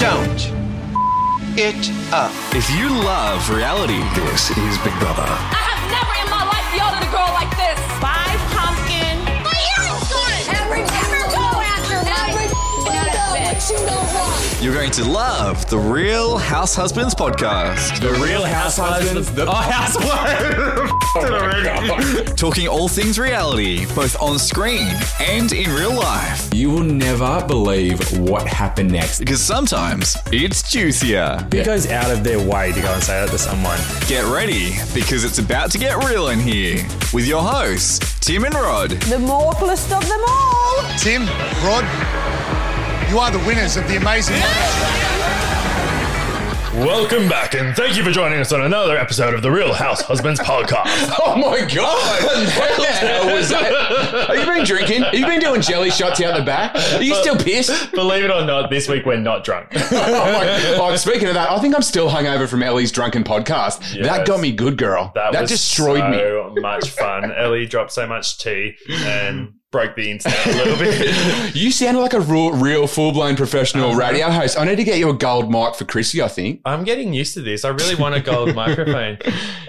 Don't it up. If you love reality, This is Big Brother. I have never in my life yelled at a girl like this. Five pumpkin. My earring's gone. Every never go after every what you know wrong. You're going to love the Real House Husbands podcast. The Real House Husbands. The- oh, housewife. Oh Talking all things reality, both on screen and in real life. you will never believe what happened next. Because sometimes it's juicier. Who goes out of their way to go and say that to someone? Get ready, because it's about to get real in here. With your hosts, Tim and Rod. The mortalist of them all. Tim, Rod, you are the winners of the amazing. Welcome back, and thank you for joining us on another episode of the Real House Husbands podcast. Oh my god! What the hell was that? Have you been drinking? Have you been doing jelly shots out the back? Are you still pissed? Believe it or not, this week we're not drunk. oh, my, oh, speaking of that, I think I'm still hungover from Ellie's drunken podcast. Yes. That got me good, girl. That, was destroyed me. so much fun. Ellie dropped so much tea and broke the internet a little bit. You sound like a real, real full blown professional uh-huh. radio host. I need to get you a gold mic for Chrissy. I think. I'm getting used to this. I really want a gold microphone.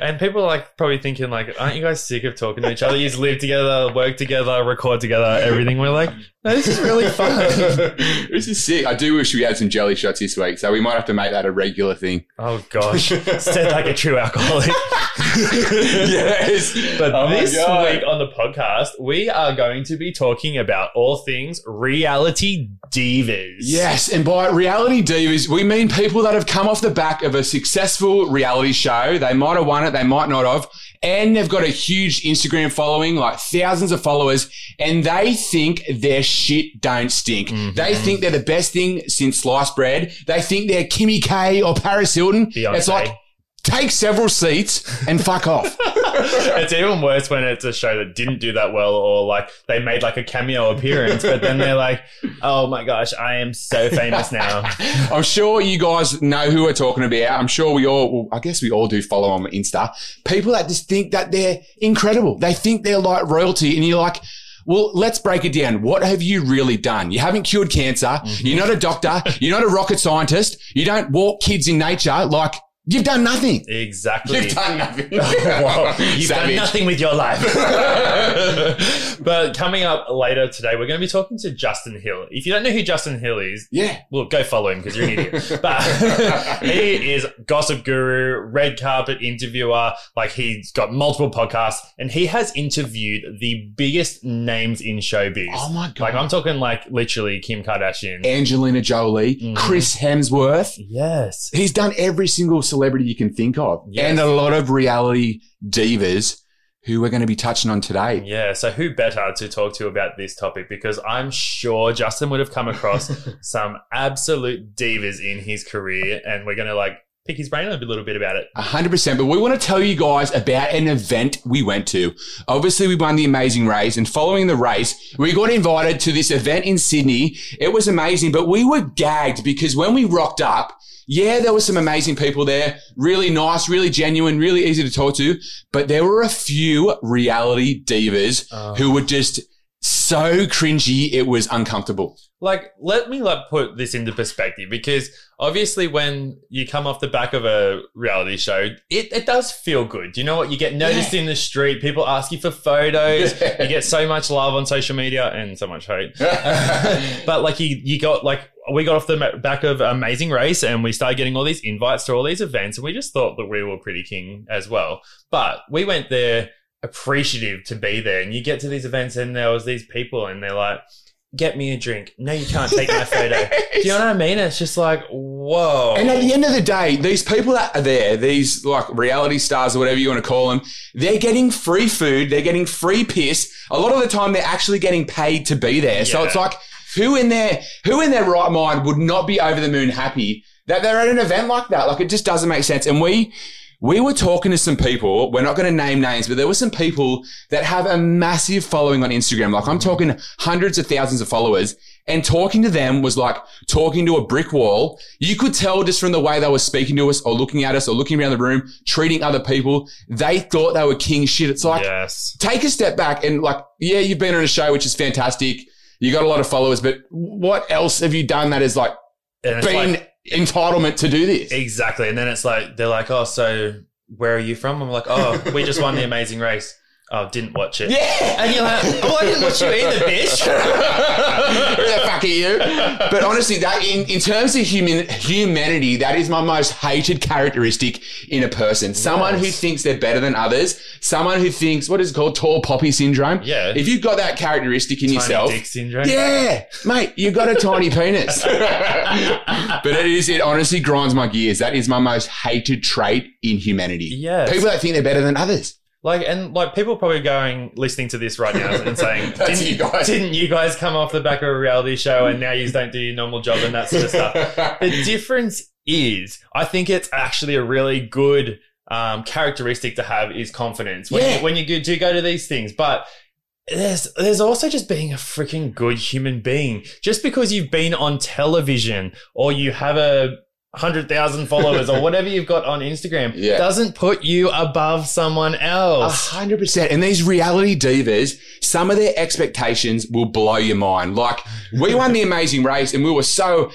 And people are like probably thinking like, aren't you guys sick of talking to each other? You just live together, work together, record together, everything. We're like, no, this is really fun. this is sick. I do wish we had some jelly shots this week, so we might have to make that a regular thing. Oh gosh, said like a true alcoholic. yes. But Oh this week on the podcast, we are going to be talking about all things reality divas. Yes, and by reality divas, we mean people that have come off the back of a successful reality show. They might have won it, they might not have, and they've got a huge Instagram following, like thousands of followers, and they think their shit don't stink. Mm-hmm. They think they're the best thing since sliced bread. They think they're Kimmy K or Paris Hilton. Beyonce. It's like take several seats and fuck off. it's even worse when it's a show that didn't do that well, or like they made like a cameo appearance, but then they're like, "Oh my gosh, I am so famous now." I'm sure you guys know who we're talking about. I'm sure we all, well, I guess we all do follow on Insta. People that just think that they're incredible. They think they're like royalty and you're like, well, let's break it down. What have you really done? You haven't cured cancer. You're mm-hmm. not a doctor. You're not a rocket scientist. You don't walk kids in nature. Like, you've done nothing. Exactly. You've done nothing. Well, you've done nothing with your life. but coming up later today, we're going to be talking to Justin Hill. If you don't know who Justin Hill is, Yeah. well, go follow him because you're an idiot. But he is gossip guru, red carpet interviewer. Like he's got multiple podcasts, and he has interviewed the biggest names in showbiz. Oh my God. Like I'm talking like literally Kim Kardashian. Angelina Jolie, Mhm. Chris Hemsworth. yes. He's done every single celebrity you can think of, Yes. and a lot of reality divas who we're going to be touching on today. Yeah, so who better to talk to about this topic? Because I'm sure Justin would have come across some absolute divas in his career, and we're going to like pick his brain a little bit about it. A hundred percent. But we want to tell you guys about an event we went to. Obviously, we won the amazing race, and following the race, we got invited to this event in Sydney. It was amazing, but we were gagged because when we rocked up, yeah, there were some amazing people there, really nice, really genuine, really easy to talk to. But there were a few reality divas oh. who were just so cringy, it was uncomfortable. Like, let me like put this into perspective because obviously, when you come off the back of a reality show, it, it does feel good. You know what? You get noticed in the street. People ask you for photos. You get so much love on social media and so much hate. but like you, you got like we got off the back of Amazing Race and we started getting all these invites to all these events, and we just thought that we were pretty king as well. But we went there appreciative to be there, and you get to these events and there was these people, and they're like. Get me a drink. No, you can't take my photo. Do you know what I mean? It's just like, whoa. And at the end of the day, these people that are there, these like reality stars or whatever you want to call them, they're getting free food, they're getting free piss. A lot of the time, they're actually getting paid to be there. So it's like, who in their who in their right mind would not be over the moon happy that they're at an event like that. Like it just doesn't make sense. And we we were talking to some people. We're not going to name names, but there were some people that have a massive following on Instagram. Like I'm talking hundreds of thousands of followers. And talking to them was like talking to a brick wall. You could tell just from the way they were speaking to us or looking at us or looking around the room, treating other people. They thought they were king shit. It's like, yes. take a step back and like, yeah, you've been on a show, which is fantastic. You got a lot of followers, but what else have you done that is like been like- entitlement to do this? exactly. And then it's like they're like, oh, so where are you from? I'm like, oh, we just won the Amazing Race. Oh, didn't watch it. Yeah. And you're like, well, I didn't watch you either, bitch. Who the fuck are you? But honestly, that in, in terms of human humanity, that is my most hated characteristic in a person. Someone who thinks they're better than others. Someone who thinks what is it called tall poppy syndrome. Yeah. If you've got that characteristic in Tiny yourself, dick syndrome. yeah, mate, you've got a tiny penis. but it is. It honestly grinds my gears. That is my most hated trait in humanity. Yeah. People that think they're better than others. Like and like people probably going listening to this right now and saying, didn't, you guys. didn't you guys come off the back of a reality show and now you don't do your normal job and that sort of stuff? the difference is, I think it's actually a really good um, characteristic to have is confidence when Yeah. you, when you do go to these things, but. There's there's also just being a freaking good human being. Just because you've been on television or you have a hundred thousand followers or whatever you've got on Instagram Yeah. doesn't put you above someone A else. hundred percent. And these reality divas, some of their expectations will blow your mind. Like we won the amazing race and we were so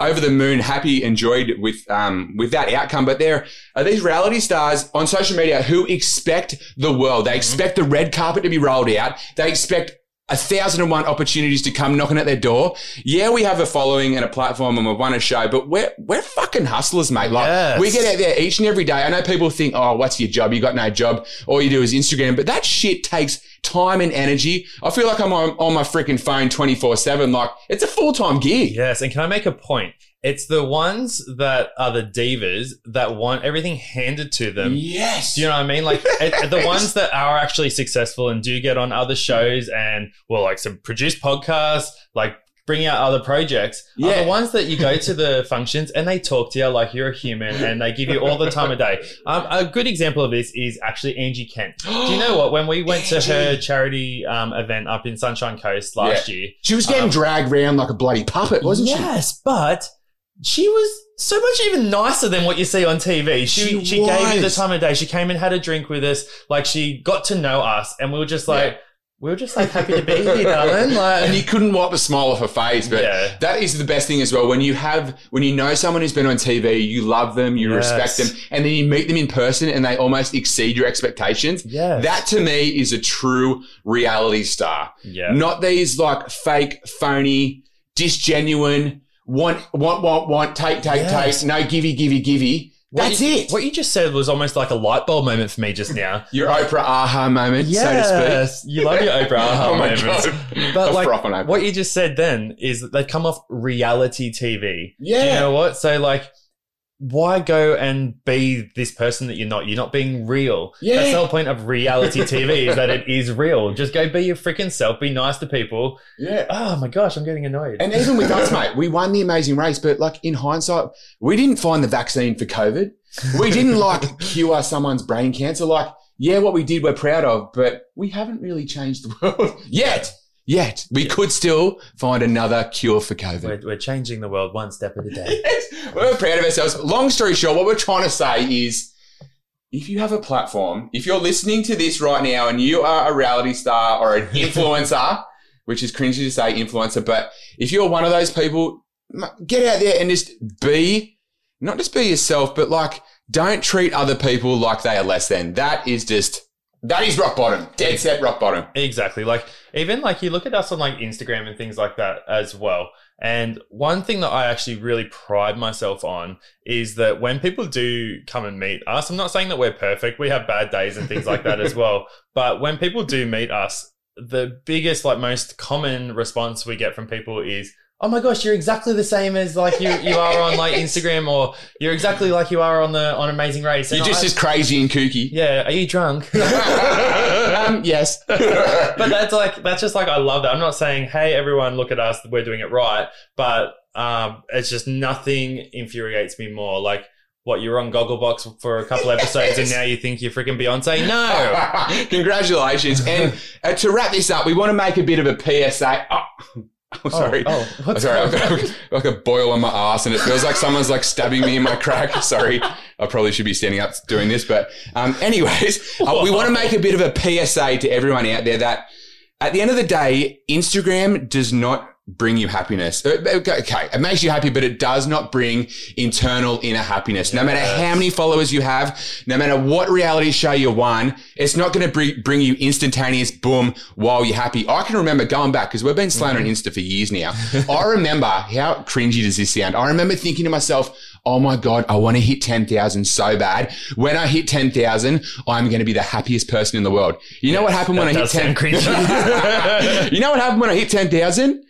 over the moon, happy, enjoyed with, um, with that outcome. But there are these reality stars on social media who expect the world. They expect the red carpet to be rolled out. They expect a thousand and one opportunities to come knocking at their door. Yeah, we have a following and a platform and we've won a show, but we're, we're fucking hustlers, mate. Like Yes. we get out there each and every day. I know people think, oh, what's your job? You got no job. All you do is Instagram, but that shit takes time and energy. I feel like I'm on, on my freaking phone 24 seven. Like it's a full time gig. Yes, and can I make a point? It's the ones that are the divas that want everything handed to them. Yes. Do you know what I mean? Like it, the ones that are actually successful and do get on other shows and well, like some produce podcasts, like bring out other projects. Are Yeah. the ones that you go to the functions and they talk to you like you're a human and they give you all the time of day. Um, a good example of this is actually Angie Kent. Do you know what? When we went to her charity um, event up in Sunshine Coast last year, She was getting Um, dragged around like a bloody puppet, wasn't she? yes, but she was so much even nicer than what you see on TV. She She she, gave you the time of day. She came and had a drink with us. Like she got to know us, and we were just like Yeah. we were just like happy to be here, darling. Like and you couldn't wipe the smile off her face. But Yeah. that is the best thing as well. When you have, when you know someone who's been on TV, you love them, you Yes. respect them, and then you meet them in person and they almost exceed your expectations. That to me is a true reality star. yeah, Not these like fake, phony, disgenuine, want, want, want, want, take, take, Yes. take, no givey, givey, givey. What That's you- it. What you just said was almost like a light bulb moment for me just now. Your Oprah aha moment, so to speak. Yes, you love your Oprah aha Oh moments. But like froth on Oprah. what you just said then is that they come off reality TV. Yeah. Do you know what? So like why go and be this person that you're not? You're not being real. Yeah. That's the whole point of reality TV is that it is real. Just go be your freaking self, be nice to people. Yeah. Oh my gosh, I'm getting annoyed. And even with us, mate, we won the amazing race, but like in hindsight, we didn't find the vaccine for COVID. We didn't like cure someone's brain cancer. Like, yeah, what we did, we're proud of, but we haven't really changed the world yet. Yet we could still find another cure for COVID. we're, we're changing the world one step at a day. Yes, we're proud of ourselves. Long story short, what we're trying to say is if you have a platform, if you're listening to this right now and you are a reality star or an influencer, which is cringy to say influencer, but if you're one of those people, get out there and just be, not just be yourself, but like, don't treat other people like they are less than. That is just, that is rock bottom. Dead set rock bottom. Exactly. Like even like you look at us on like Instagram and things like that as well. And one thing that I actually really pride myself on is that when people do come and meet us, I'm not saying that we're perfect. We have bad days and things like that as well. But when people do meet us, the biggest, like most common response we get from people is, Oh my gosh, you're exactly the same as like you, you are on like Instagram or you're exactly like you are on the on Amazing Race. And You're just I- as crazy and kooky. yeah, are you drunk? um, yes. but that's like that's just like I love that. I'm not saying, hey everyone, look at us, we're doing it right. But um, it's just nothing infuriates me more. Like what you're on Gogglebox for a couple episodes, and now you think you're freaking Beyonce. No, Congratulations. And uh, to wrap this up, we want to make a bit of a PSA. Oh, oh, sorry. oh, what's sorry. I've got like a boil on my ass and it feels like someone's like stabbing me in my crack. Sorry. I probably should be standing up doing this. But, um, anyways, uh, we want to make a bit of a PSA to everyone out there that at the end of the day, Instagram does not bring you happiness. Uh, Okay, it makes you happy, but it does not bring internal inner happiness. No matter how many followers you have, no matter what reality show you're on, it's not going to bring, bring you instantaneous boom while you're happy. I can remember going back because we've been slaying on Insta for years now. I remember how cringy does this sound? I remember thinking to myself, Oh my God, I want to hit 10,000 so bad. When I hit 10,000, I'm going to be the happiest person in the world. You know what happened when I hit does 10? sound you know what happened when I hit 10,000?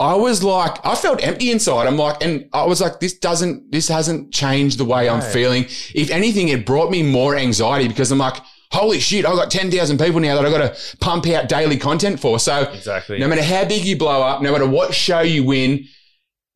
I was like, I felt empty inside. I'm like, and I was like, this doesn't, this hasn't changed the way I'm feeling. If anything, it brought me more anxiety because I'm like, holy shit, I've got 10,000 people now that I've got to pump out daily content for. So Exactly. no matter how big you blow up, no matter what show you win,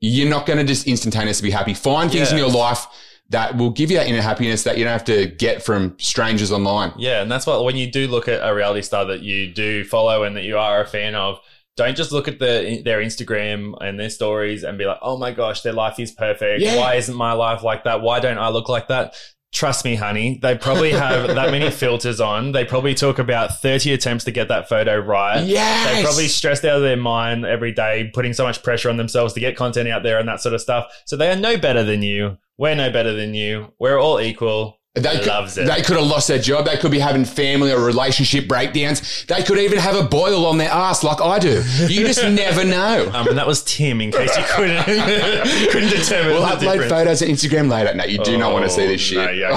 you're not going to just instantaneously be happy. Find things in your life that will give you that inner happiness that you don't have to get from strangers online. Yeah, and that's what when you do look at a reality star that you do follow and that you are a fan of, don't just look at the their Instagram and their stories and be like, "Oh my gosh, their life is perfect. Yeah. Why isn't my life like that? Why don't I look like that?" Trust me, honey, they probably have that many filters on. They probably took about 30 attempts to get that photo right. Yes. They're probably stressed out of their mind every day, putting so much pressure on themselves to get content out there and that sort of stuff. So they are no better than you. We're no better than you. We're all equal. They could, loves it. They could have lost their job. They could be having family or relationship breakdowns. They could even have a boil on their ass like I do. You just never know. Um, and that was Tim, in case you couldn't couldn't determine We'll upload difference. photos on Instagram later. No, you do not want to see this Oh, shit. no, you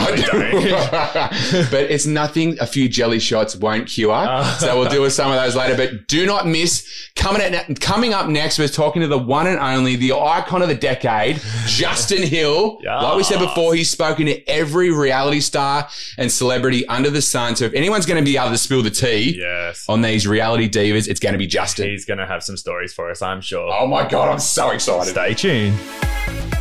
actually but it's nothing a few jelly shots won't cure. so we'll deal with some of those later. But do not miss coming at, coming up next. We're talking to the one and only, the icon of the decade, Justin Hill. Like we said before, he's spoken to every reality star and celebrity under the sun. So if anyone's going to be able to spill the tea Yes. on these reality divas, it's going to be Justin. He's going to have some stories for us, I'm sure. Oh my god, I'm so excited. Stay tuned.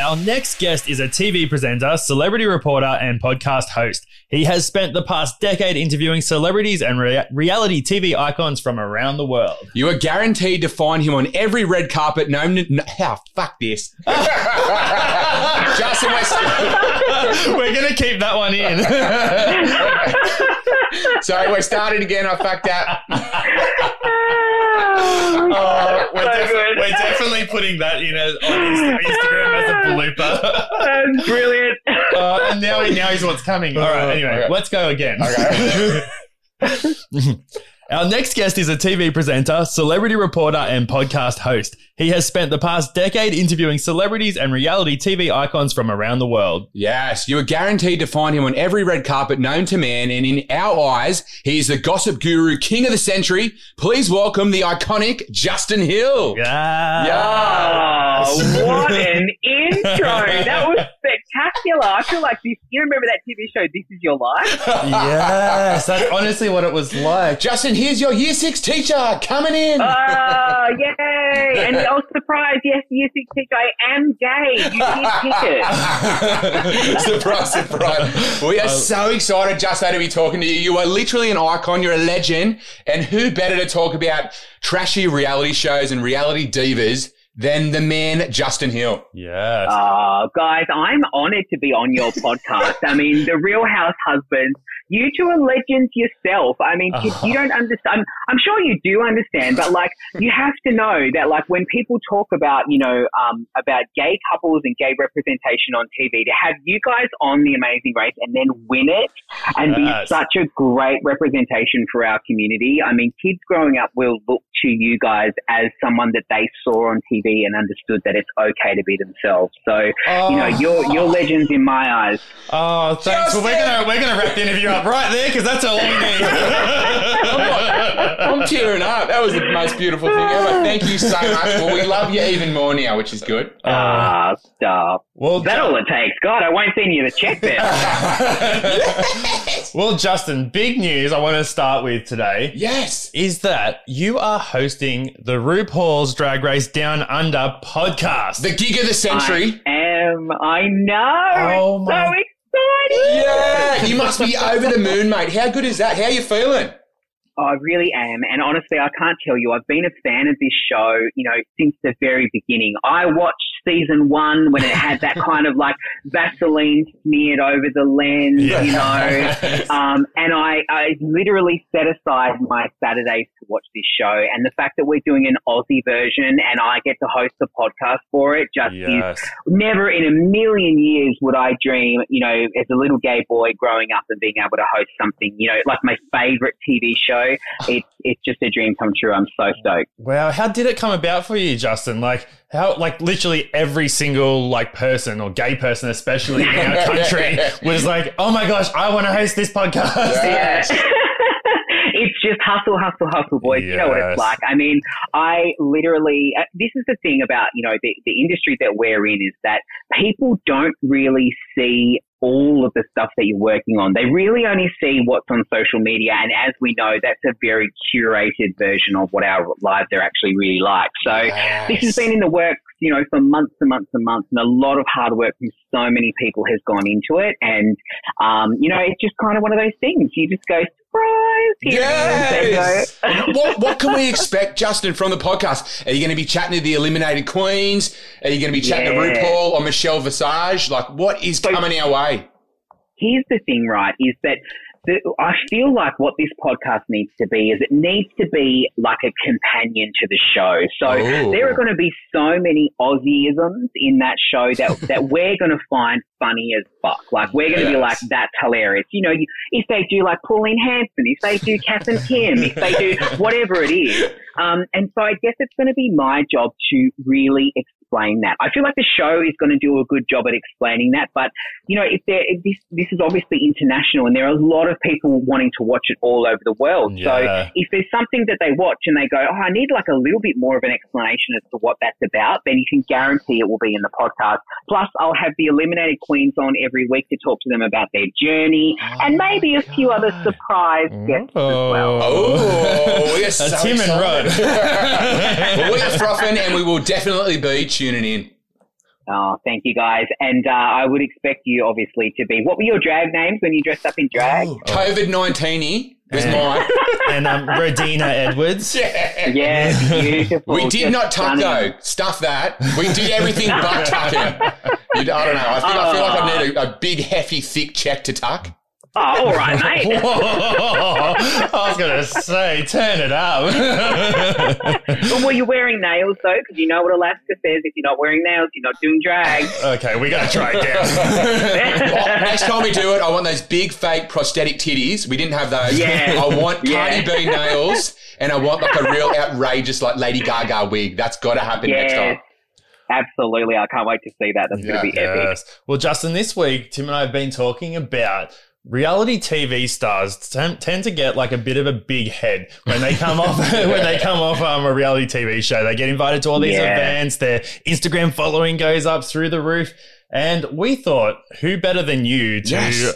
Our next guest is a TV presenter, celebrity reporter, and podcast host. He has spent the past decade interviewing celebrities and rea- reality TV icons from around the world. You are guaranteed to find him on every red carpet known to. No, how ah, fuck this. Justin West. We're going to keep that one in. Sorry, we're starting again. I fucked up. Oh, we're, defi- we're definitely putting that in as, on Instagram as a blooper. That's brilliant. Uh, and now he knows what's coming. All right, anyway, Okay. let's go again. Our next guest is a TV presenter, celebrity reporter, and podcast host. He has spent the past decade interviewing celebrities and reality TV icons from around the world. Yes, you are guaranteed to find him on every red carpet known to man, and in our eyes, he is the gossip guru, king of the century. Please welcome the iconic Justin Hill. Yeah. Oh, what an intro. That was spectacular. I feel like this. You remember that TV show, This Is Your Life? yes, that's honestly what it was like. Justin, here's your year six teacher coming in. Oh, yay. And I was surprised. Yes, year six teacher. I am gay. You did pick it. surprise, surprise. We are so excited, Justin, to be talking to you. You are literally an icon. You're a legend. And who better to talk about trashy reality shows and reality divas than the man, Justin Hill? Yes. Oh, guys, I'm honored to be on your podcast. I mean, the Real House Husbands, you two are legends yourself. I mean, Oh. you don't understand. I'm, I'm sure you do understand, but like, you have to know that like when people talk about, you know, um, about gay couples and gay representation on TV, to have you guys on The Amazing Race and then win it and Yes. be such a great representation for our community. I mean, kids growing up will look to you guys as someone that they saw on TV and understood that it's okay to be themselves. So, you know, you're, you're legends in my eyes. Oh, thanks. Well, we're gonna we're gonna wrap the interview up right there because that's all we need. I'm tearing up. That was the most beautiful thing ever. Thank you so much. Well, we love you even more now, which is good. Ah, stop. well, Is that all it takes? God, I won't send you the check then. well, Justin, big news I want to start with today Yes. is that you are hosting the RuPaul's Drag Race Down Under podcast. The gig of the century. I am. I know. Oh it's my- so exciting. Yeah, you must be over the moon, mate. How good is that? How are you feeling? I really am. And honestly, I can't tell you. I've been a fan of this show, you know, since the very beginning. I watched season one when it had that kind of like Vaseline smeared over the lens, you know. Um, and I, I literally set aside my Saturdays to watch this show. And the fact that we're doing an Aussie version and I get to host the podcast for it just is never in a million years would I dream, you know, as a little gay boy growing up and being able to host something, you know, like my favorite TV show. It's it's just a dream come true. I'm so stoked. Wow, how did it come about for you, Justin? Like how like literally every single like person or gay person especially in our country was like, "Oh my gosh, I want to host this podcast." Yeah. it's just hustle, hustle, hustle, boys. You know what it's like. I mean, I literally, uh, this is the thing about, you know, the, the industry that we're in is that people don't really see all of the stuff that you're working on. They really only see what's on social media. And as we know, that's a very curated version of what our lives are actually really like. So this has been in the works, you know, for months and months and months, and a lot of hard work from so many people has gone into it. And, um, you know, it's just kind of one of those things. You just go, surprise! Is. Yes. There you go. what, what can we expect, Justin, from the podcast? Are you going to be chatting to the eliminated queens? Are you going to be chatting to RuPaul or Michelle Visage? Like, what is So- coming our way? here's the thing, right, is that I feel like what this podcast needs to be is it needs to be like a companion to the show. So Ooh. there are going to be so many Aussieisms in that show that, that we're going to find funny as fuck. Like we're going to be like, that's hilarious. You know, if they do like Pauline Hanson, if they do Kath and Kim, if they do whatever it is. Um, and so I guess it's going to be my job to really explain that. I feel like the show is going to do a good job at explaining that, but you know, if there, if this, this is obviously international and there are a lot of people wanting to watch it all over the world. Yeah. So if there's something that they watch and they go, oh, I need like a little bit more of an explanation as to what that's about, then you can guarantee it will be in the podcast. Plus, I'll have the eliminated queens on every week to talk to them about their journey oh and maybe a few other surprise guests as well. Oh, we are A so Tim and Rod. well, we are frothing and we will definitely be tuning in. Oh, thank you guys. And uh, I would expect you obviously to be. What were your drag names when you dressed up in drag? COVID 19 was mine. and um, Rodina Edwards. Yeah. Yeah, beautiful. We did Just not tuck stunning. though. Stuff that. We did everything but tucking. You- I don't know. I think I feel like I need a, a big, hefty, thick check to tuck. Oh, all right, mate. I was gonna say, turn it up. but were you wearing nails though? Because you know what Alaska says: if you're not wearing nails, you're not doing drag. okay, we gotta try it Well, next time we do it, I want those big, fake prosthetic titties. We didn't have those. Yeah. I want Cardi B nails, and I want like a real outrageous, like Lady Gaga wig. That's got to happen next time. absolutely. I can't wait to see that. That's going to be epic. Well, Justin, this week Tim and I have been talking about reality TV stars tem- tend to get like a bit of a big head when they come off when they come off um, a reality TV show. They get invited to all these Yeah. events. Their Instagram following goes up through the roof, and we thought, who better than you to Yes.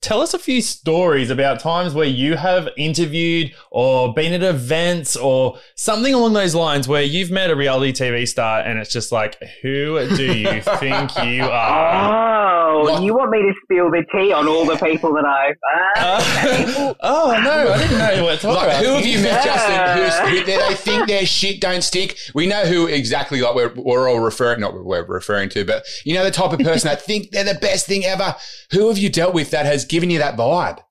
Tell us a few stories about times where you have interviewed or been at events or something along those lines where you've met a reality TV star and it's just like, who do you think you are? Oh, Like- you want me to spill the tea on all the people that I've? Uh, oh no, I didn't know what to talk Like, about. who have you met, Yeah. Justin? They think their shit don't stick? We know who exactly like we're, we're all referring, not we're referring to, but you know the type of person that think they're the best thing ever. Who have you dealt with that has given you that vibe?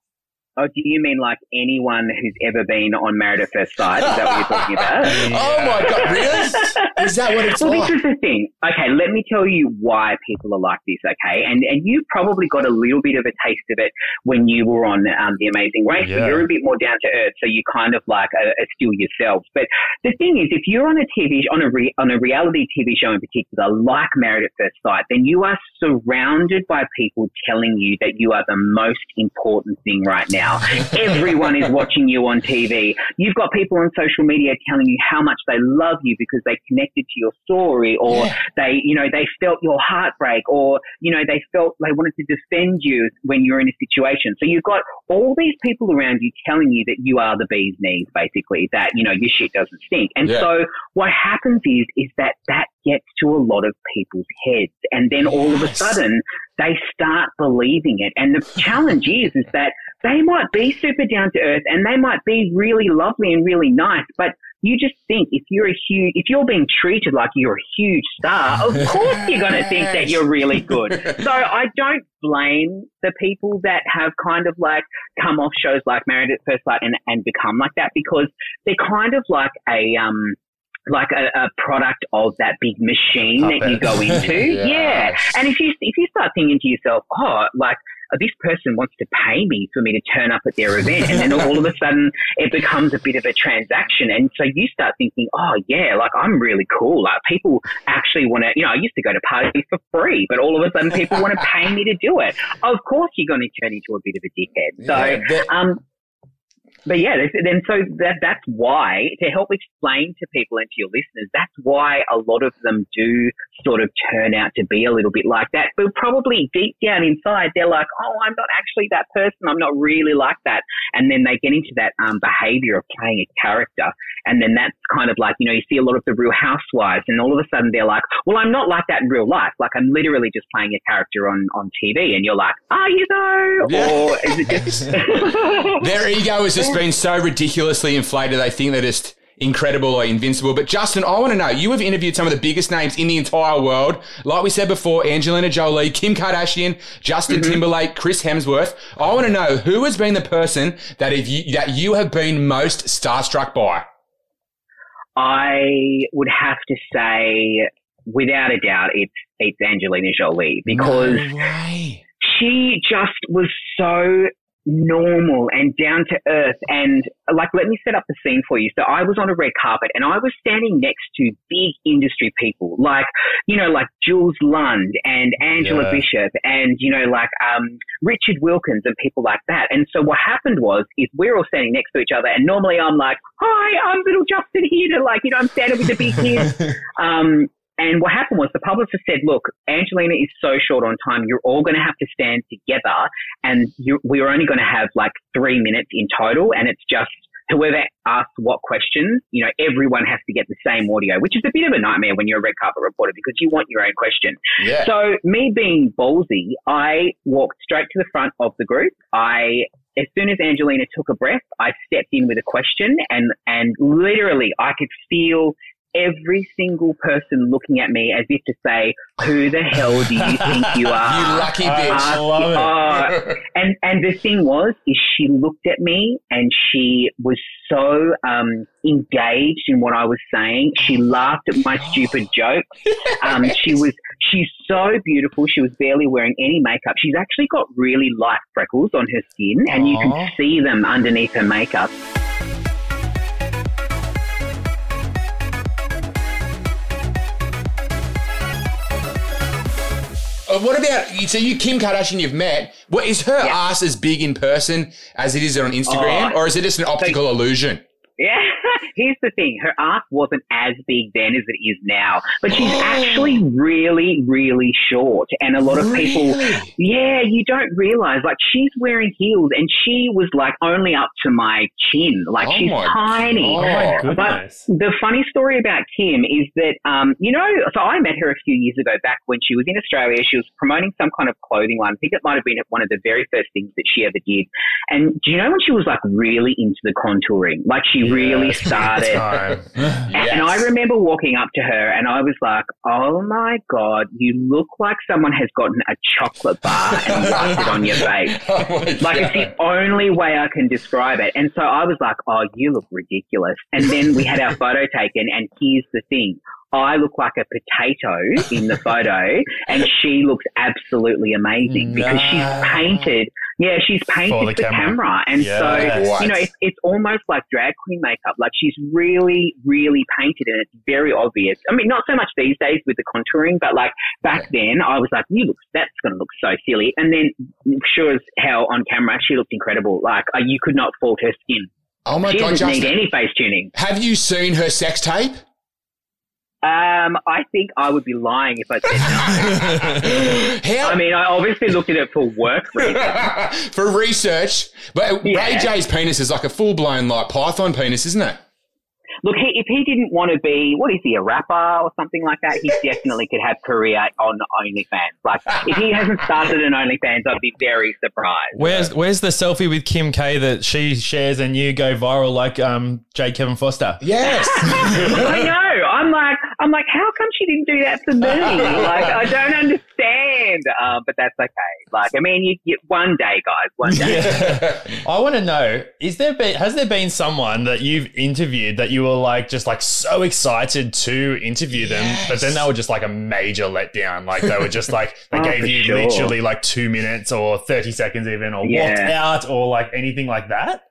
Oh, do you mean like anyone who's ever been on Married at First Sight? Is that what you're talking about? Oh my god, really? Is that what it's well, like? this is the thing. Okay, let me tell you why people are like this. Okay, and and you probably got a little bit of a taste of it when you were on um, the Amazing Race. Yeah. So you're a bit more down to earth, so you kind of like are, are still yourselves. But the thing is, if you're on a TV on a re, on a reality TV show in particular, like Married at First Sight, then you are surrounded by people telling you that you are the most important thing right now. Everyone is watching you on TV. You've got people on social media telling you how much they love you because they connected to your story or they, you know, they felt your heartbreak or, you know, they felt they wanted to defend you when you're in a situation. So you've got all these people around you telling you that you are the bee's knees, basically, that, you know, your shit doesn't stink. And Yeah. so what happens is, is that that gets to a lot of people's heads. And then all of a sudden they start believing it. And the challenge is, is that they might be super down to earth and they might be really lovely and really nice, but you just think if you're a huge, if you're being treated like you're a huge star, of course you're going to think that you're really good. So I don't blame the people that have kind of like come off shows like Married at First Sight and, and become like that because they're kind of like a, um, like a, a product of that big machine that you go into. yeah. Yes. And if you, if you start thinking to yourself, oh, like, this person wants to pay me for me to turn up at their event. And then all of a sudden it becomes a bit of a transaction. And so you start thinking, oh, yeah, like I'm really cool. Like people actually want to, you know, I used to go to parties for free, but all of a sudden people want to pay me to do it. Of course you're going to turn into a bit of a dickhead. So, Yeah, that- um, but yeah, then so that that's why to help explain to people and to your listeners, that's why a lot of them do sort of turn out to be a little bit like that. But probably deep down inside, they're like, "Oh, I'm not actually that person. I'm not really like that." And then they get into that um, behavior of playing a character, and then that's kind of like you know you see a lot of the Real Housewives, and all of a sudden they're like, "Well, I'm not like that in real life. Like I'm literally just playing a character on on TV." And you're like, "Are you though?" Yeah. Or is it just Their ego has just been so ridiculously inflated, they think they're just incredible or invincible. But Justin, I want to know, you have interviewed some of the biggest names in the entire world. Like we said before, Angelina Jolie, Kim Kardashian, Justin mm-hmm. Timberlake, Chris Hemsworth. I want to know who has been the person that if you, that you have been most starstruck by? I would have to say, without a doubt, it's it's Angelina Jolie because No she just was so normal and down to earth. And like let me set up the scene for you. So i was on a red carpet and i was standing next to big industry people like you know like jules lund and angela Yeah. bishop and you know like um richard wilkins and people like that. And so what happened was is we're all standing next to each other and normally i'm like hi i'm little justin here to like you know i'm standing with the big kids. Um and what happened was the publicist said, look, Angelina is so short on time. You're all going to have to stand together and you, we're only going to have like three minutes in total. And it's just whoever asks what questions, you know, everyone has to get the same audio, which is a bit of a nightmare when you're a red carpet reporter because you want your own question. Yeah. So me being ballsy, I walked straight to the front of the group. I as soon as Angelina took a breath, I stepped in with a question and and literally I could feel every single person looking at me as if to say, "Who the hell do you think you are?" You lucky I bitch. love it. And and the thing was, is she looked at me and she was so um, engaged in what I was saying. She laughed at my stupid jokes. Um, she was she's so beautiful. She was barely wearing any makeup. She's actually got really light freckles on her skin, and you can see them underneath her makeup. Uh, what about you? So you, Kim Kardashian, you've met. What is her Yeah. ass as big in person as it is on Instagram, Oh. or is it just an optical illusion? Yeah, here's the thing. Her ass wasn't as big then as it is now, but she's actually really, really short. And a lot of people, yeah, you don't realize, like, she's wearing heels and she was like only up to my chin. Like, Oh she's tiny. Oh my goodness. But the funny story about Kim is that, um, you know, so I met her a few years ago back when she was in Australia. She was promoting some kind of clothing line. I think it might have been one of the very first things that she ever did. And do you know when she was like really into the contouring? Like she really started. Time. And I remember walking up to her and I was like, oh my God, you look like someone has gotten a chocolate bar and wiped it on your face. Oh Like, it's the only way I can describe it. And so I was like, oh, you look ridiculous. And then we had our photo taken, and here's the thing. I look like a potato in the photo, and she looks absolutely amazing because she's painted. Yeah, she's painted For for, the camera. camera. and Yeah. so What? you know it's, it's almost like drag queen makeup. Like she's really, really painted, and it's very obvious. I mean, not so much these days with the contouring, but like back then, I was like, "You look, that's going to look so silly." And then, sure as hell, on camera, she looked incredible. Like uh, you could not fault her skin. Oh my she God, doesn't need any face tuning. Have you seen her sex tape? Um, I think I would be lying if I said no. How? I mean, I obviously looked at it for work reasons. for research, but Ray J's penis is like a full blown like python penis, isn't it? Look, he, if he didn't want to be, what is he, a rapper or something like that, he definitely could have career on OnlyFans. Like, if he hasn't started an OnlyFans, I'd be very surprised. Where's Where's the selfie with Kim K that she shares and you go viral like um J Kevin Foster? Yes. I know. I'm like, I'm like, how come she didn't do that for me? Like, I don't understand. Um, but that's okay. Like, I mean, you, you one day, guys, one day. I want to know: is there been has there been someone that you've interviewed that you were like just like so excited to interview them, but then they were just like a major letdown? Like they were just like they Oh, gave you sure. literally like two minutes or thirty seconds even, or walked out, or like anything like that.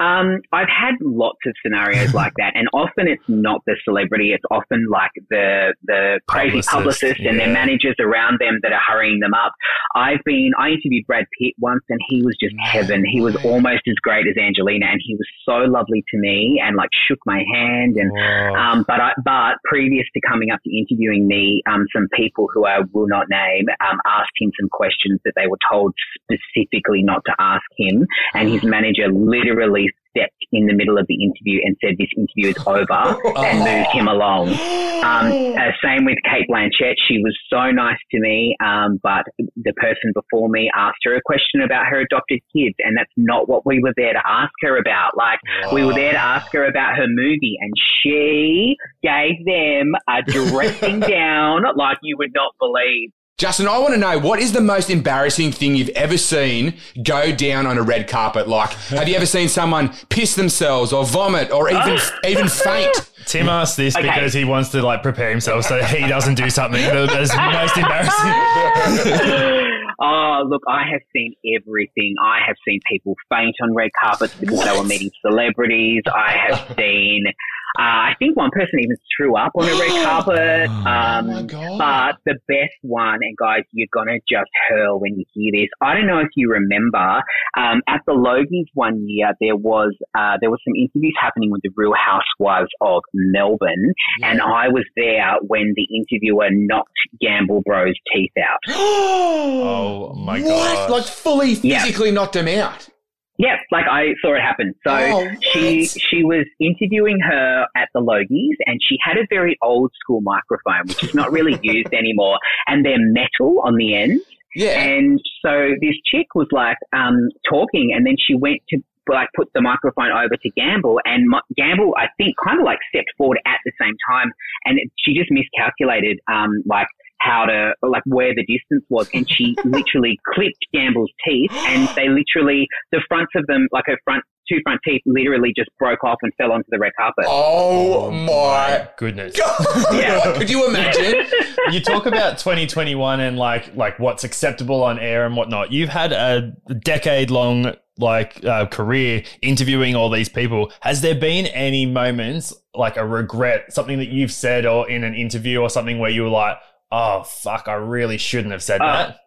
Um, I've had lots of scenarios like that, and often it's not the celebrity; it's often like the the crazy Publicist, publicist and their managers around them that are hurrying them up. I've been I interviewed Brad Pitt once, and he was just heaven. He was almost as great as Angelina, and he was so lovely to me, and like shook my hand and um, but I, but previous to coming up to interviewing me, um, some people who I will not name um, asked him some questions that they were told specifically not to ask him, and his manager literally stepped in the middle of the interview and said, "This interview is over," and moved him along. Um, uh, same with Cate Blanchett. She was so nice to me, um, but the person before me asked her a question about her adopted kids, and that's not what we were there to ask her about. Like, we were there to ask her about her movie, and she gave them a dressing down like you would not believe. Justin, I want to know what is the most embarrassing thing you've ever seen go down on a red carpet? Like, have you ever seen someone piss themselves or vomit or even even faint? Tim asked this Okay. because he wants to like prepare himself so he doesn't do something that is most embarrassing. oh, look, I have seen everything. I have seen people faint on red carpets because they were meeting celebrities. I have seen, uh, I think one person even threw up on a red carpet. Um, my God. But the best one, and guys, you're going to just hurl when you hear this. I don't know if you remember, um, at the Logies one year, there was, uh, there was some interviews happening with the Real Housewives of Melbourne. And I was there when the interviewer knocked Gamble Breaux's teeth out. oh my what? god! Like fully Yeah. physically knocked him out. Yeah, like I saw it happen. So Oh, she she was interviewing her at the Logies, and she had a very old school microphone, which is not really used anymore, and they're metal on the end. Yeah. And so this chick was like um, talking, and then she went to like put the microphone over to Gamble, and my, Gamble I think kind of like stepped forward at the same time, and it, she just miscalculated um, like how to like where the distance was, and she literally clipped Gamble's teeth, and they literally the fronts of them like her front two front teeth literally just broke off and fell onto the red carpet. oh my goodness. Yeah. Could you imagine? you talk about 2021 and like like what's acceptable on air and whatnot. You've had a decade long like uh, career interviewing all these people. Has there been any moments like a regret, something that you've said or in an interview or something where you were like, "Oh fuck, I really shouldn't have said Uh, that."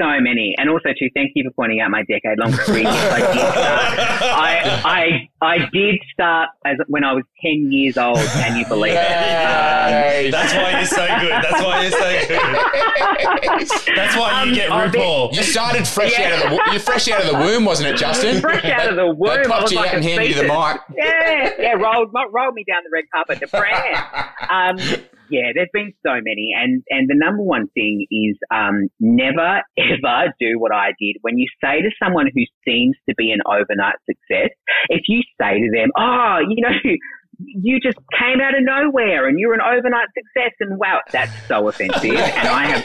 so many. And also, too, thank you for pointing out my decade long career. I did start. I, I, I did start as when I was 10 years old. Can you believe it? Um, That's why you're so good. That's why you're so good. That's why you Um, get I'll RuPaul. You started fresh Yeah. out of the wo- you're fresh out of the womb, wasn't it, Justin? Fresh out of the womb. They I popped was you like out and handed you the mic. Yeah, yeah, rolled, rolled me down the red carpet to Fran. Um, yeah, there's been so many, and and the number one thing is um, never ever do what I did. When you say to someone who seems to be an overnight success, if you say to them, "Oh, you know." You just came out of nowhere and you're an overnight success and wow, that's so offensive. and I have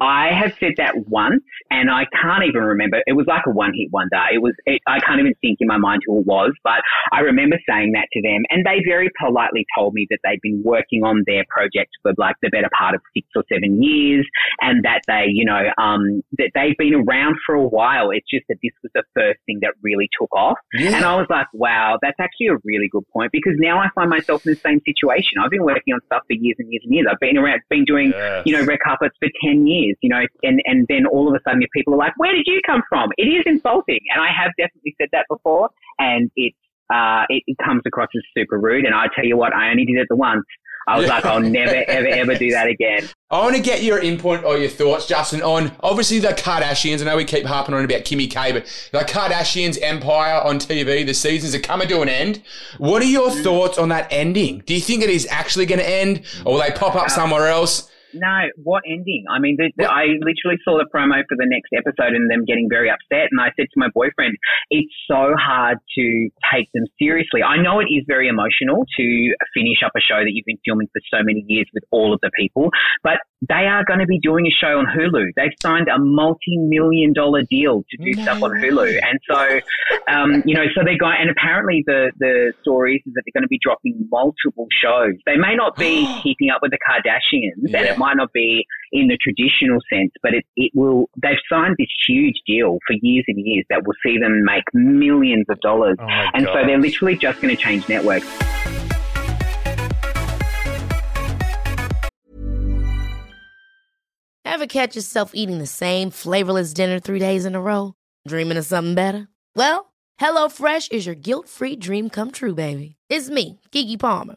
I have said that once, and I can't even remember. It was like a one hit wonder. It was. It, I can't even think in my mind who it was, but I remember saying that to them, and they very politely told me that they'd been working on their project for like the better part of six or seven years, and that they, you know, um, that they've been around for a while. It's just that this was the first thing that really took off, Yeah. and I was like, wow, that's actually a really good point because now I find myself in the same situation. I've been working on stuff for years and years and years. I've been around, been doing Yes. you know, red carpets for 10 years, you know, and, and then all of a sudden people are like, where did you come from? It is insulting. And I have definitely said that before and it's, uh, it, it comes across as super rude. And I tell you what, I only did it the once. I was like, I'll never, ever, ever do that again. I want to get your input or your thoughts, Justin, on obviously the Kardashians. I know we keep harping on about Kimmy K, but the Kardashians empire on TV, the seasons are coming to an end. What are your thoughts on that ending? Do you think it is actually going to end, or will they pop up somewhere else? No, what ending? I mean, the, the, I literally saw the promo for the next episode and them getting very upset. And I said to my boyfriend, it's so hard to take them seriously. I know it is very emotional to finish up a show that you've been filming for so many years with all of the people, but they are going to be doing a show on Hulu. They've signed a multi-million dollar deal to do stuff on Hulu. And so, um, you know, so they're going, and apparently the, the stories is that they're going to be dropping multiple shows. They may not be keeping up with the Kardashians and it might not be in the traditional sense, but it, it will, they've signed this huge deal for years and years that will see them make millions of dollars. Oh my and so they're literally just going to change networks. Ever catch yourself eating the same flavorless dinner three days in a row? Dreaming of something better? Well, HelloFresh is your guilt-free dream come true, baby. It's me, Keke Palmer.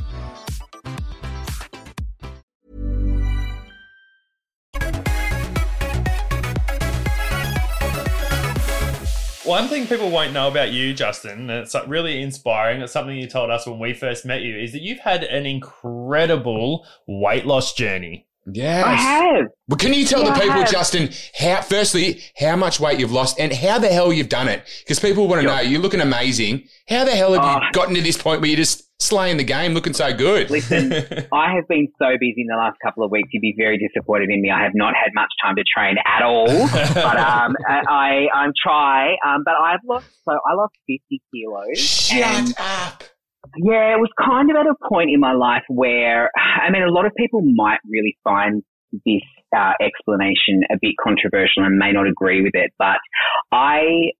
One thing people won't know about you, Justin, and it's really inspiring. It's something you told us when we first met you, is that you've had an incredible weight loss journey. Yes. I have. Well, can you tell Yeah, the people. Justin, how, firstly, how much weight you've lost and how the hell you've done it? Because people want to Sure. know, you're looking amazing. How the hell have Oh. you gotten to this point where you're just slaying the game, looking so good? Listen, I have been so busy in the last couple of weeks. You'd be very disappointed in me. I have not had much time to train at all. but um, I, I I'm try. Um, but I've lost. So I lost 50 kilos. Shut up. Yeah, it was kind of at a point in my life where, I mean, a lot of people might really find this uh, explanation a bit controversial and may not agree with it, but I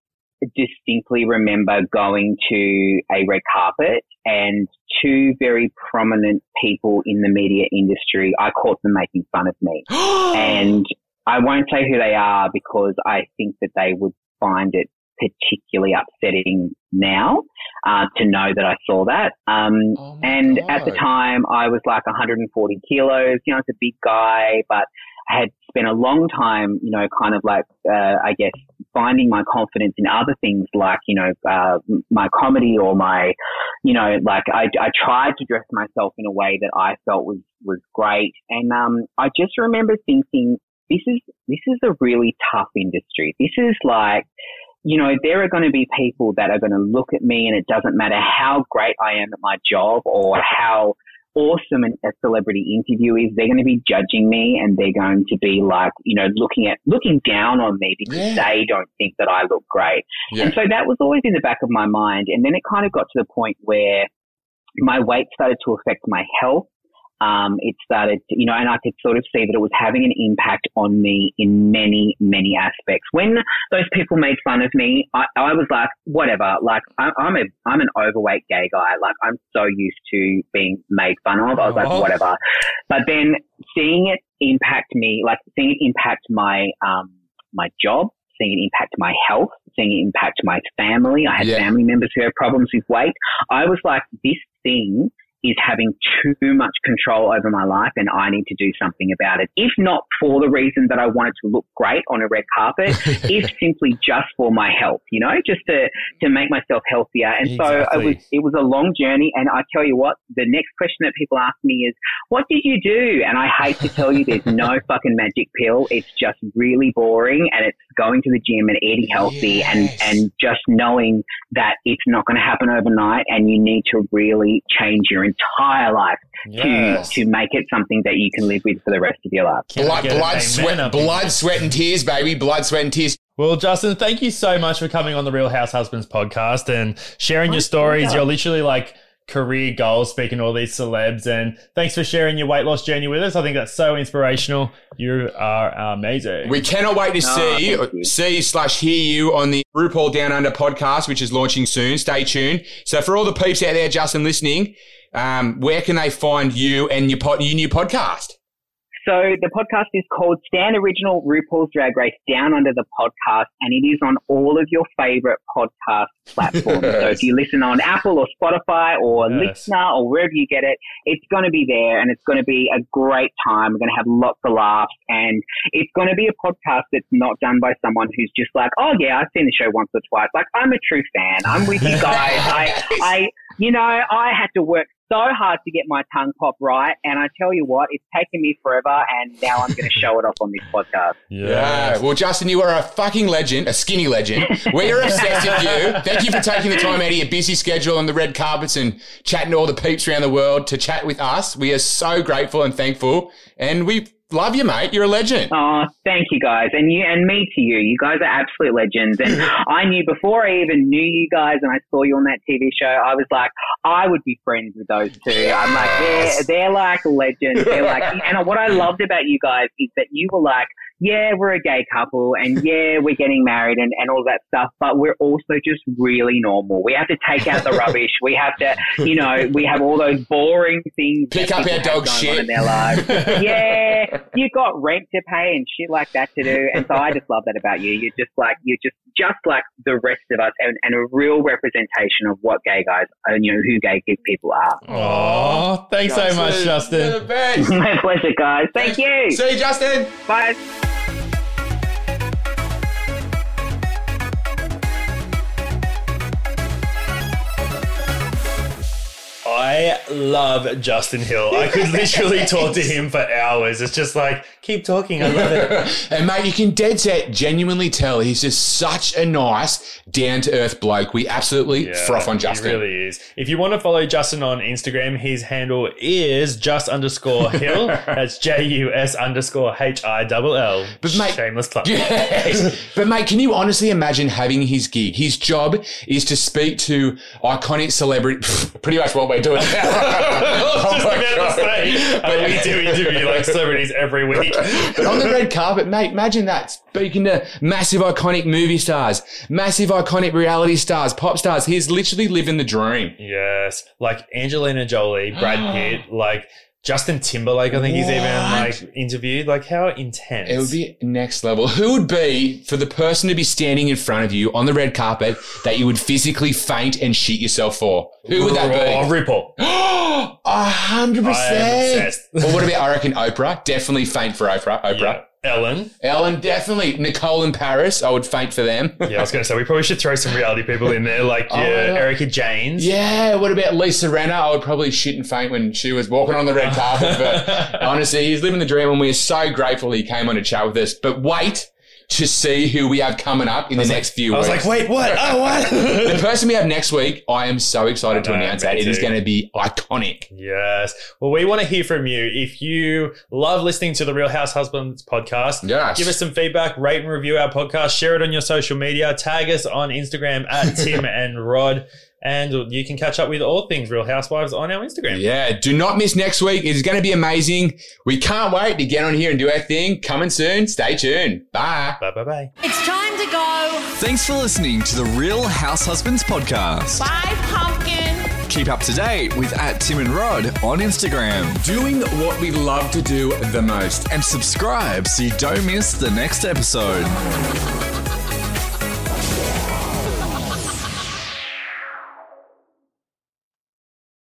distinctly remember going to a red carpet and two very prominent people in the media industry, I caught them making fun of me. and I won't say who they are because I think that they would find it particularly upsetting now uh, to know that I saw that. Um, Oh and at the time, I was like 140 kilos. You know, it's a big guy, but I had spent a long time, you know, kind of like, uh, I guess, finding my confidence in other things like, you know, uh, my comedy or my, you know, like I, I tried to dress myself in a way that I felt was, was great. And, um, I just remember thinking, this is, this is a really tough industry. This is like, you know, there are going to be people that are going to look at me and it doesn't matter how great I am at my job or how awesome a celebrity interview is. They're going to be judging me and they're going to be like, you know, looking at, looking down on me because Yeah. they don't think that I look great. Yeah. And so that was always in the back of my mind. And then it kind of got to the point where my weight started to affect my health. Um, it started, to, you know, and I could sort of see that it was having an impact on me in many, many aspects. When those people made fun of me, I, I was like, whatever. Like, I, I'm a, I'm an overweight gay guy. Like, I'm so used to being made fun of. I was like, Oh. whatever. But then seeing it impact me, like seeing it impact my, um, my job, seeing it impact my health, seeing it impact my family. I had Yeah. family members who had problems with weight. I was like, this thing is having too much control over my life and I need to do something about it. If not for the reason that I wanted to look great on a red carpet, if simply just for my health, you know, just to, to make myself healthier. And so it was, it was a long journey. And I tell you what, the next question that people ask me is, what did you do? And I hate to tell you, there's no fucking magic pill. It's just really boring and it's going to the gym and eating healthy and, and just knowing that it's not going to happen overnight and you need to really change your entire life Yes. to, to make it something that you can live with for the rest of your life. Can Blood, blood, sweat, blood, sweat, and tears, baby. Blood, sweat, and tears. Well, Justin, thank you so much for coming on the Real House Husbands podcast and sharing your stories. pleasure. You're literally like career goals, speaking to all these celebs. And thanks for sharing your weight loss journey with us. I think that's so inspirational. You are amazing. We cannot wait to No, see you. see slash hear you on the RuPaul Down Under podcast, which is launching soon. Stay tuned. So for all the peeps out there, Justin, listening, um, where can they find you and your, pod, your new podcast? So the podcast is called Stan Original RuPaul's Drag Race Down Under the Podcast, and it is on all of your favorite podcast platforms. so if you listen on Apple or Spotify or Yes. LiSTNR or wherever you get it, it's going to be there, and it's going to be a great time. We're going to have lots of laughs, and it's going to be a podcast that's not done by someone who's just like, oh yeah, I've seen the show once or twice. Like I'm a true fan. I'm with you guys. I, I, you know, I had to work so hard to get my tongue pop right, and I tell you what, it's taken me forever, and now I'm going to show it off on this podcast. Yeah. Well, Justin, you are a fucking legend, a skinny legend. We are obsessed with you. Thank you for taking the time out of your busy schedule on the red carpets and chatting to all the peeps around the world to chat with us. We are so grateful and thankful, and we love you, mate. You're a legend. Oh, thank you guys, and you and me to you. You guys are absolute legends. And I knew before I even knew you guys, and I saw you on that TV show. I was like, I would be friends with those two. I'm like, they're they're like legends. They're like, and what I loved about you guys is that you were like. Yeah, we're a gay couple and yeah, we're getting married and, and all that stuff, but we're also just really normal. We have to take out the rubbish. We have to, you know, we have all those boring things. Pick up our dog shit. in their lives yeah, you got rent to pay and shit like that to do. And so I just love that about you. You're just like, you're just, just like the rest of us and, and a real representation of what gay guys, and you know, who gay people are. Oh, thanks so much, You're Justin. the best. My pleasure, guys. Thank you. See you, Justin. Bye. I love Justin Hill. I could literally talk to him for hours. It's just like, keep talking. I love it. And mate, you can dead set genuinely tell he's just such a nice, down to earth bloke. We absolutely froth on Justin. He really is. If you want to follow Justin on Instagram, his handle is just underscore hill. That's J U S underscore H I double L. But mate- shameless plug. Yes. but mate, can you honestly imagine having his gig? His job is to speak to iconic celebrity. Pretty much what we're doing now. I was just Oh my about to God. say, I mean, we do interview like celebrities every week. But on the red carpet, mate, imagine that. Speaking to massive iconic movie stars, massive iconic reality stars, pop stars. He's literally living the dream. Yes, like Angelina Jolie, Brad Pitt, like Justin Timberlake. I think he's even What? like interviewed. Like how intense. It would be next level. Who would be for the person to be standing in front of you on the red carpet that you would physically faint and shit yourself for? Who would Oh, that be? Oh, RuPaul. A hundred I am percent. obsessed. Or what about I reckon Oprah? Definitely faint for Oprah. Oprah. Yeah. Ellen. Ellen, definitely. Nicole and Paris, I would faint for them. Yeah, I was going to say we probably should throw some reality people in there, like Oh, yeah. Erika Jayne. Yeah, what about Lisa Rinna? I would probably shit and faint when she was walking on the red carpet. But honestly, he's living the dream and we're so grateful he came on to chat with us. But wait to see who we have coming up in the next few weeks. I was like, wait, what? Oh, what? the person we have next week, I am so excited to announce that. It is going to be iconic. Yes. Well, we want to hear from you. If you love listening to the Real House Husbands podcast, Yes. give us some feedback, rate and review our podcast, share it on your social media, tag us on Instagram at Tim and Rod, and you can catch up with all things Real Housewives on our Instagram. Yeah, do not miss next week. It is going to be amazing. We can't wait to get on here and do our thing. Coming soon. Stay tuned. Bye. Bye bye bye. It's time to go. Thanks for listening to the Real House Husbands podcast. Bye, pumpkin. Keep up to date with at Tim and Rod on Instagram. Doing what we love to do the most. And subscribe so you don't miss the next episode.